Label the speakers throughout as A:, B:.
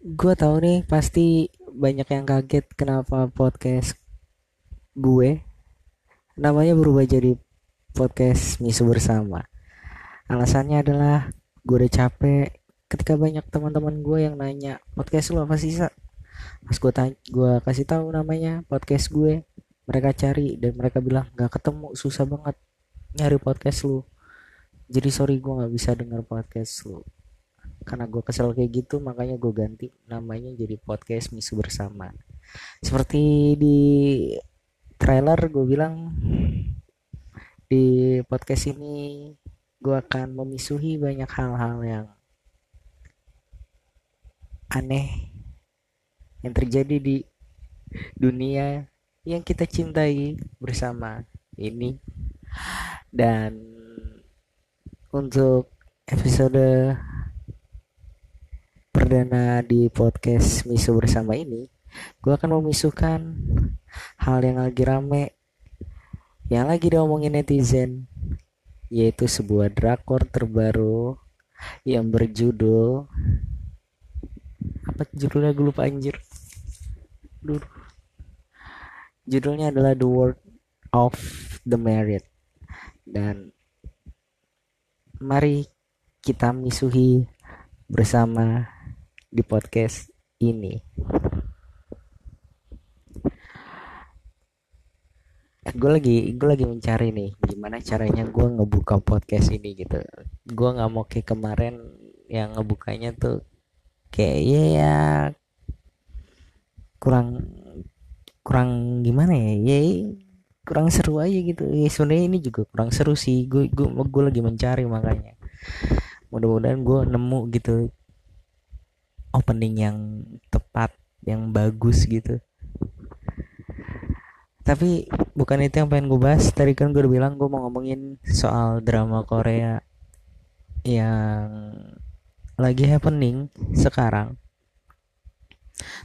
A: gue tahu nih pasti banyak yang kaget kenapa podcast gue namanya berubah jadi podcast misu bersama. Alasannya adalah gue udah capek ketika banyak teman-teman gue yang nanya podcast lu apa sih? Pas gue tanya, gue kasih tahu namanya podcast gue, mereka cari dan mereka bilang nggak ketemu, susah banget nyari podcast lu. Jadi sorry gue nggak bisa denger podcast lu karena gue kesel kayak gitu makanya gue ganti namanya jadi podcast misu bersama. Seperti di trailer gue bilang di podcast ini gue akan memisuhi banyak hal-hal yang aneh yang terjadi di dunia yang kita cintai bersama ini. Dan untuk episode perdana di podcast Misu bersama ini, gue akan memisukan hal yang lagi rame, yang lagi diomongin netizen, yaitu sebuah drakor terbaru yang berjudul apa judulnya gue lupa anjir. Duh. Judulnya adalah The World of the Married dan mari kita misuhi bersama di podcast ini. Gue lagi gue lagi mencari nih gimana caranya gue ngebuka podcast ini gitu. Gue nggak mau kayak kemarin yang ngebukanya tuh kayak ya, ya kurang kurang gimana ya ya kurang seru aja gitu ya sebenarnya ini juga kurang seru sih gue gue gue lagi mencari makanya mudah-mudahan gue nemu gitu opening yang tepat yang bagus gitu. Tapi bukan itu yang pengen gue bahas. Tadi kan gue udah bilang gue mau ngomongin soal drama Korea yang lagi happening sekarang.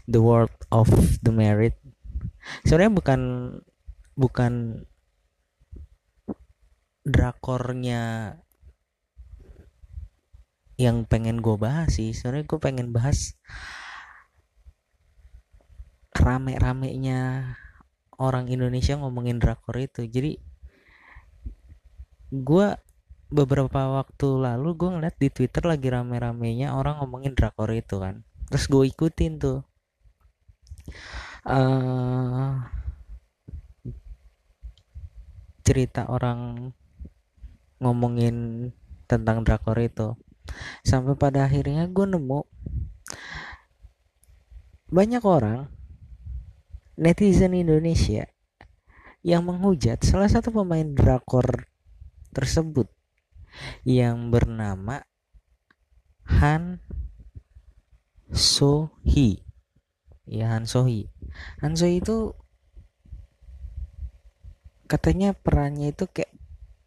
A: The World of the Married sebenarnya bukan bukan drakornya yang pengen gue bahas sih. Sebenarnya gue pengen bahas rame-ramenya orang Indonesia ngomongin drakor itu. Jadi gue beberapa waktu lalu gue ngeliat di Twitter lagi rame-ramenya orang ngomongin drakor itu kan. Terus gue ikutin tuh. Uh, cerita orang ngomongin tentang drakor itu sampai pada akhirnya gue nemu banyak orang netizen Indonesia yang menghujat salah satu pemain drakor tersebut yang bernama Han Sohi ya Han Sohi Han Sohi itu katanya perannya itu kayak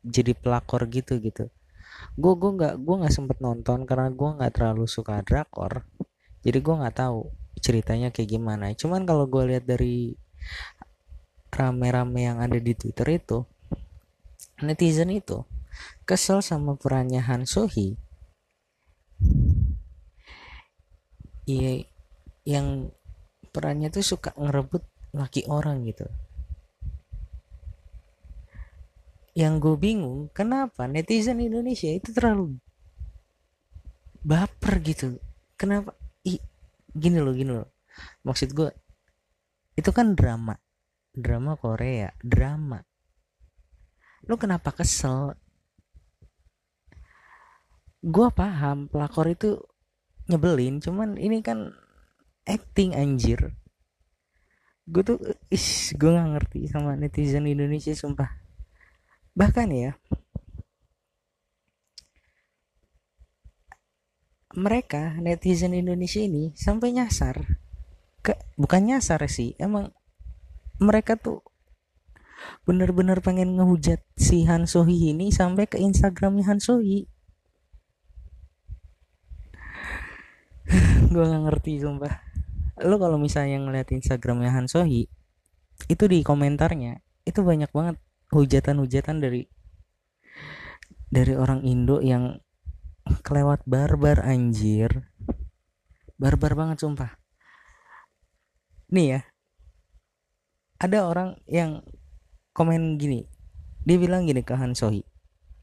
A: jadi pelakor gitu gitu gue gue nggak gue nggak sempet nonton karena gue nggak terlalu suka drakor. Jadi gue nggak tahu ceritanya kayak gimana. Cuman kalau gue lihat dari rame-rame yang ada di twitter itu netizen itu kesel sama perannya Han Sohi iya yang perannya tuh suka ngerebut laki orang gitu yang gue bingung kenapa netizen Indonesia itu terlalu baper gitu? Kenapa? Ih, gini loh gini loh. Maksud gue itu kan drama. Drama Korea drama. Lu kenapa kesel? Gue paham pelakor itu nyebelin cuman ini kan acting anjir. Gue tuh is gue nggak ngerti sama netizen Indonesia sumpah bahkan ya mereka netizen Indonesia ini sampai nyasar. Ke bukan nyasar sih emang mereka tuh bener-bener pengen ngehujat si Han Sohi ini sampai ke Instagramnya Han Sohi gue gak ngerti sumpah. Lo kalau misalnya ngeliat Instagramnya Han Sohi itu di komentarnya itu banyak banget hujatan-hujatan dari dari orang Indo yang kelewat barbar anjir. Barbar banget sumpah. Nih ya. Ada orang yang komen gini. Dia bilang gini ke Han Sohi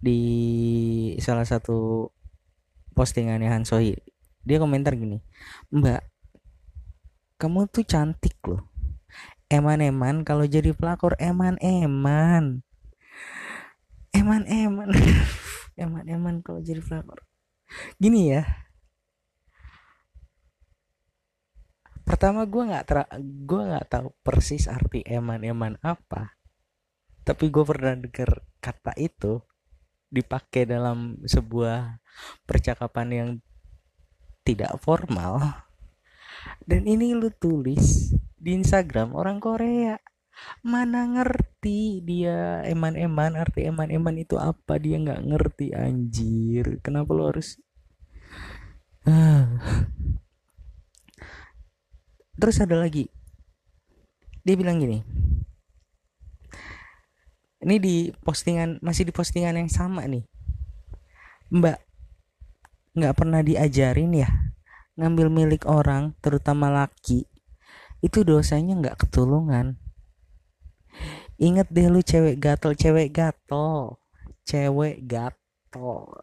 A: di salah satu postingannya Han Sohi dia komentar gini mbak kamu tuh cantik loh eman-eman kalau jadi pelakor eman-eman. Eman-eman. Eman-eman kalau jadi pelakor. Gini ya. Pertama gue nggak ter gue nggak tahu persis arti eman-eman apa tapi gue pernah dengar kata itu dipakai dalam sebuah percakapan yang tidak formal. Dan ini lu tulis di Instagram orang Korea. Mana ngerti dia eman-eman arti eman-eman itu apa? Dia nggak ngerti anjir. Kenapa lu harus terus ada lagi. Dia bilang gini. Ini di postingan masih di postingan yang sama nih. Mbak nggak pernah diajarin ya? Ngambil milik orang terutama laki itu dosanya nggak ketulungan. Inget deh lu cewek gatel cewek gatel. Cewek gatel.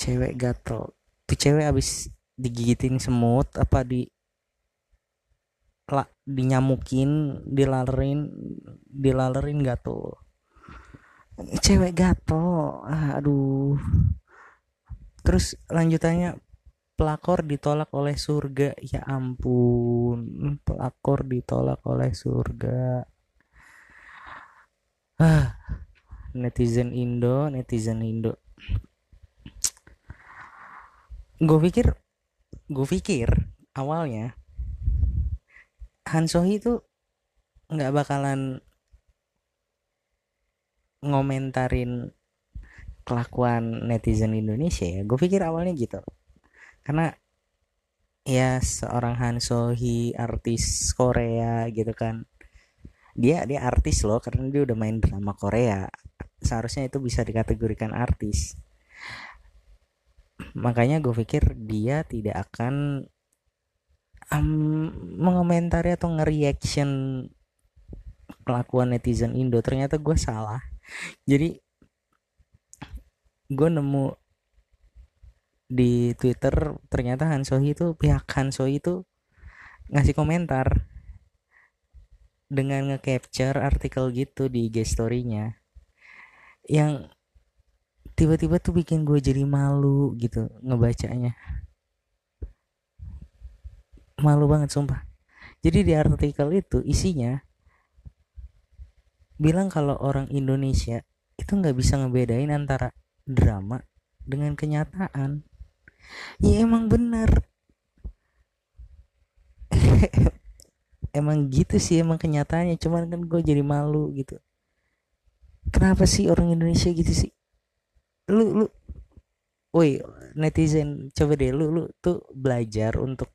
A: Cewek gatel. Tuh cewek abis digigitin semut apa di lah dinyamukin dilalerin dilalerin gatel cewek gatel. Aduh. Terus lanjutannya pelakor ditolak oleh surga. Ya ampun pelakor ditolak oleh surga. Ah netizen Indo netizen Indo. Gue pikir gue pikir awalnya Han Sohi itu nggak bakalan ngomentarin kelakuan netizen Indonesia ya. Gue pikir awalnya gitu karena ya seorang Han Sohi artis Korea gitu kan. Dia dia artis loh karena dia udah main drama Korea. Seharusnya itu bisa dikategorikan artis. Makanya gue pikir dia tidak akan um, mengomentari atau nge-reaction kelakuan netizen Indo. Ternyata gue salah. Jadi gue nemu di Twitter ternyata Han Sohi itu pihak Han itu ngasih komentar dengan nge-capture artikel gitu di IG story-nya. Yang tiba-tiba tuh bikin gue jadi malu gitu ngebacanya. Malu banget sumpah. Jadi di artikel itu isinya bilang kalau orang Indonesia itu nggak bisa ngebedain antara drama dengan kenyataan ya emang bener. Emang gitu sih emang kenyataannya. Cuman kan gue jadi malu gitu. Kenapa sih orang Indonesia gitu sih? Lu lu woi netizen coba deh lu lu tuh belajar untuk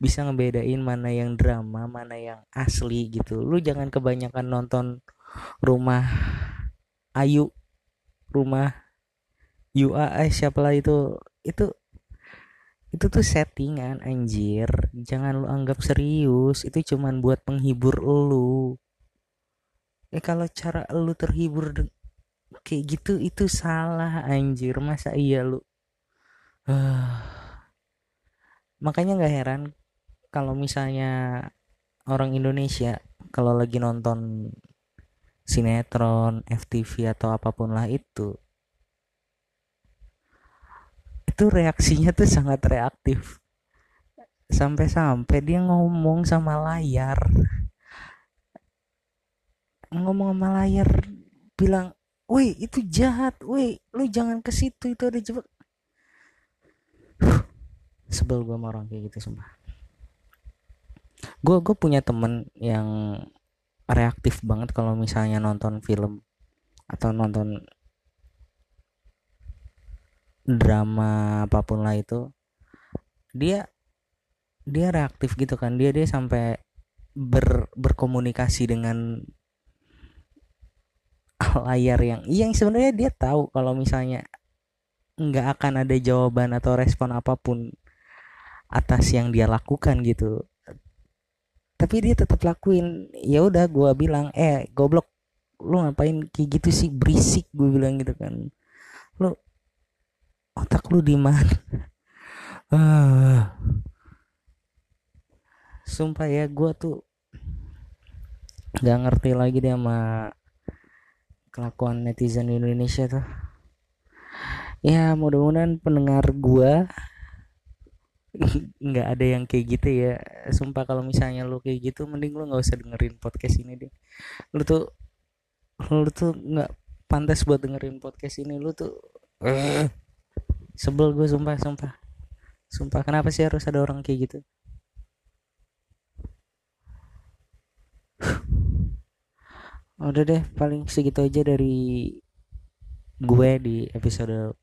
A: bisa ngebedain mana yang drama mana yang asli gitu. Lu jangan kebanyakan nonton rumah Ayu rumah UA eh siapa itu. Itu itu tuh settingan anjir. Jangan lu anggap serius. Itu cuman buat penghibur lu. Eh kalau cara lu terhibur kayak gitu itu salah anjir. Masa iya lu? Uh makanya nggak heran kalau misalnya orang Indonesia kalau lagi nonton sinetron, FTV atau apa pun lah itu itu reaksinya tuh sangat reaktif. Sampai-sampai dia ngomong sama layar. Ngomong sama layar bilang woi itu jahat woi lu jangan ke situ itu ada jebak. Sebel gue sama orang kayak gitu sumpah. Gue gue punya temen yang reaktif banget kalau misalnya nonton film atau nonton drama apa pun lah itu dia dia reaktif gitu kan. Dia dia sampai ber, berkomunikasi dengan layar yang yang sebenarnya dia tahu kalau misalnya nggak akan ada jawaban atau respon apa pun atas yang dia lakukan gitu. Tapi dia tetap lakuin. Ya udah gue bilang eh goblok lu ngapain kayak gitu sih? Berisik gue bilang gitu kan. Lu otak lu di mana? Ah. sumpah ya gue tuh nggak ngerti lagi deh sama kelakuan netizen Indonesia tuh. Ya mudah-mudahan pendengar gue nggak ada yang kayak gitu ya. Sumpah kalau misalnya lu kayak gitu mending lu nggak usah dengerin podcast ini deh. Lu tuh lu tuh nggak pantas buat dengerin podcast ini. Lu tuh uh, sebel gue sumpah sumpah. Sumpah kenapa sih harus ada orang kayak gitu? Udah deh paling segitu aja dari gue di episode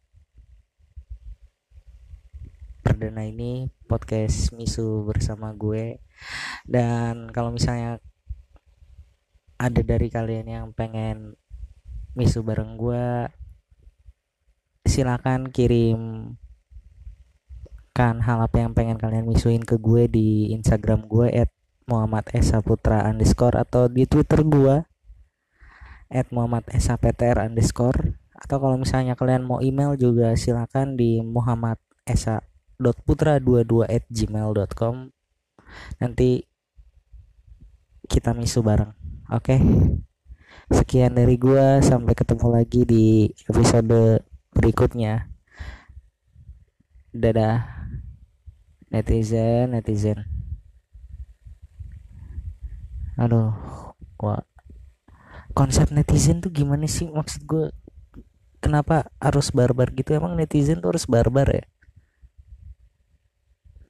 A: perdana ini podcast misu bersama gue. Dan kalau misalnya ada dari kalian yang pengen misu bareng gue silakan kirim kan hal apa yang pengen kalian misuin ke gue di Instagram gue at Muhammad Esa Putra underscore atau di Twitter gue at Muhammad Esa PTR underscore atau kalau misalnya kalian mau email juga silakan di Muhammad Esa putra 22 at gmail.com nanti kita misu bareng Oke. Okay. Sekian dari gua sampai ketemu lagi di episode berikutnya. Dadah. Netizen, netizen. Aduh, gua konsep netizen tuh gimana sih maksud gue kenapa harus barbar gitu emang netizen tuh harus barbar ya